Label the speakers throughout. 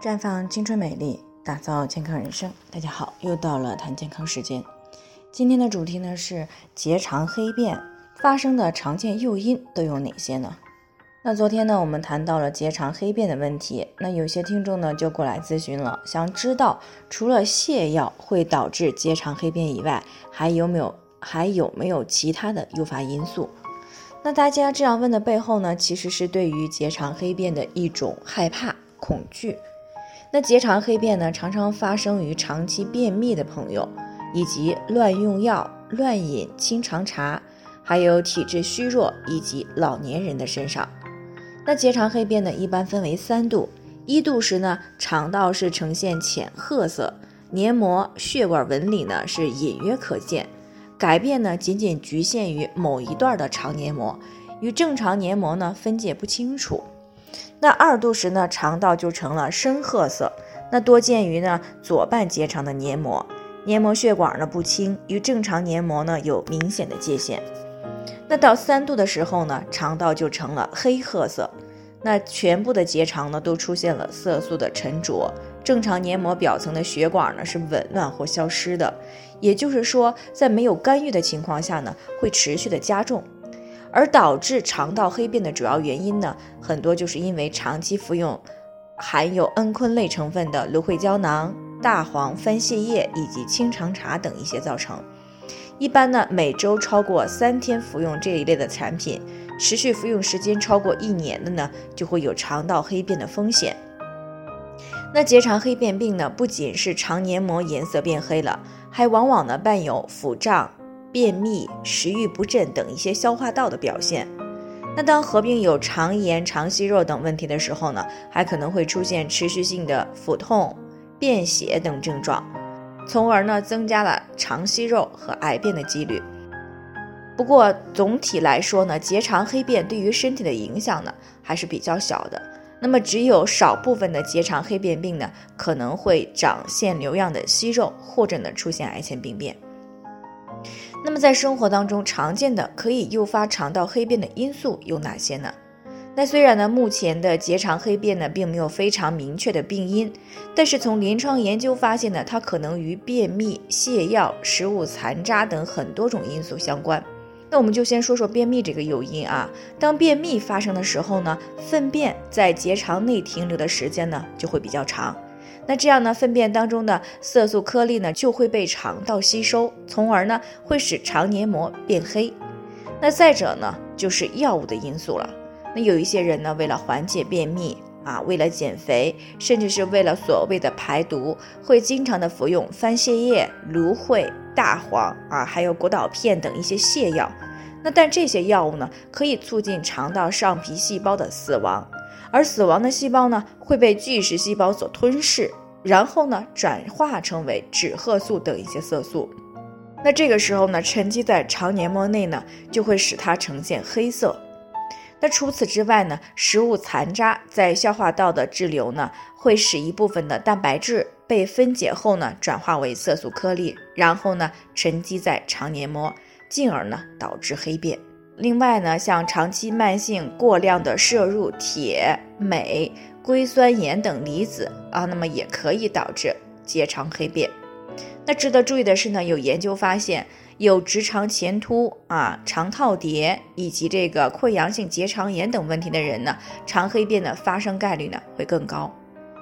Speaker 1: 绽放青春美丽，打造健康人生。大家好，又到了谈健康时间。今天的主题呢是结肠黑便发生的常见诱因都有哪些呢？那昨天呢我们谈到了结肠黑便的问题，那有些听众呢就过来咨询了，想知道除了泻药会导致结肠黑便以外，还有没有还有没有其他的诱发因素？那大家这样问的背后呢，其实是对于结肠黑便的一种害怕、恐惧。那结肠黑便呢，常常发生于长期便秘的朋友，以及乱用药、乱饮清肠茶，还有体质虚弱以及老年人的身上。那结肠黑便呢，一般分为三度，一度时呢，肠道是呈现浅褐色，黏膜、血管纹理呢是隐约可见，改变呢仅仅局限于某一段的肠黏膜，与正常黏膜呢分界不清楚。那二度时呢，肠道就成了深褐色，那多见于呢左半结肠的黏膜，黏膜血管呢不清，与正常黏膜呢有明显的界限。那到三度的时候呢，肠道就成了黑褐色，那全部的结肠呢都出现了色素的沉着，正常黏膜表层的血管呢是紊乱或消失的，也就是说，在没有干预的情况下呢，会持续的加重。而导致肠道黑便的主要原因呢，很多就是因为长期服用含有蒽醌类成分的芦荟胶囊、大黄、番泻叶以及清肠茶等一些造成。一般呢，每周超过三天服用这一类的产品，持续服用时间超过一年的呢，就会有肠道黑便的风险。那结肠黑便病呢，不仅是肠黏膜颜色变黑了，还往往呢伴有腹胀。便秘、食欲不振等一些消化道的表现。那当合并有肠炎、肠息肉等问题的时候呢，还可能会出现持续性的腹痛、便血等症状，从而呢增加了肠息肉和癌变的几率。不过总体来说呢，结肠黑便对于身体的影响呢还是比较小的。那么只有少部分的结肠黑便病呢，可能会长腺瘤样的息肉，或者呢出现癌前病变。那么在生活当中常见的可以诱发肠道黑便的因素有哪些呢？那虽然呢，目前的结肠黑便呢并没有非常明确的病因，但是从临床研究发现呢，它可能与便秘、泻药、食物残渣等很多种因素相关。那我们就先说说便秘这个诱因啊。当便秘发生的时候呢，粪便在结肠内停留的时间呢就会比较长。那这样呢，粪便当中的色素颗粒呢就会被肠道吸收，从而呢会使肠黏膜变黑。那再者呢，就是药物的因素了。那有一些人呢，为了缓解便秘啊，为了减肥，甚至是为了所谓的排毒，会经常的服用番泻叶、芦荟、大黄啊，还有果导片等一些泻药。那但这些药物呢，可以促进肠道上皮细胞的死亡，而死亡的细胞呢会被巨噬细胞所吞噬。然后呢，转化成为脂褐素等一些色素，那这个时候呢，沉积在肠黏膜内呢，就会使它呈现黑色。那除此之外呢，食物残渣在消化道的滞留呢，会使一部分的蛋白质被分解后呢，转化为色素颗粒，然后呢，沉积在肠黏膜，进而呢，导致黑便。另外呢，像长期慢性过量的摄入铁、镁。硅酸盐等离子啊，那么也可以导致结肠黑便。那值得注意的是呢，有研究发现，有直肠前凸啊、肠套叠以及这个溃疡性结肠炎等问题的人呢，肠黑便的发生概率呢会更高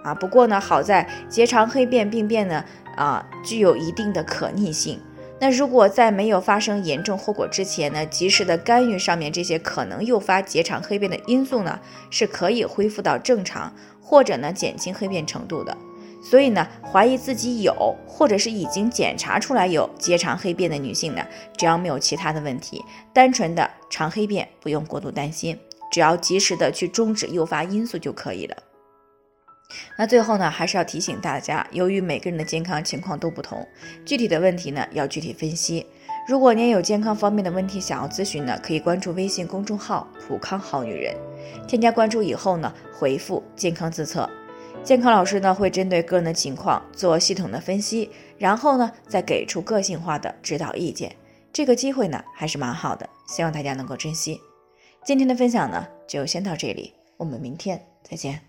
Speaker 1: 啊。不过呢，好在结肠黑便病变呢啊具有一定的可逆性。那如果在没有发生严重后果之前呢，及时的干预上面这些可能诱发结肠黑便的因素呢，是可以恢复到正常或者呢减轻黑便程度的。所以呢，怀疑自己有或者是已经检查出来有结肠黑便的女性呢，只要没有其他的问题，单纯的肠黑便不用过度担心，只要及时的去终止诱发因素就可以了。那最后呢，还是要提醒大家，由于每个人的健康情况都不同，具体的问题呢要具体分析。如果您有健康方面的问题想要咨询呢，可以关注微信公众号“普康好女人”，添加关注以后呢，回复“健康自测”，健康老师呢会针对个人的情况做系统的分析，然后呢再给出个性化的指导意见。这个机会呢还是蛮好的，希望大家能够珍惜。今天的分享呢就先到这里，我们明天再见。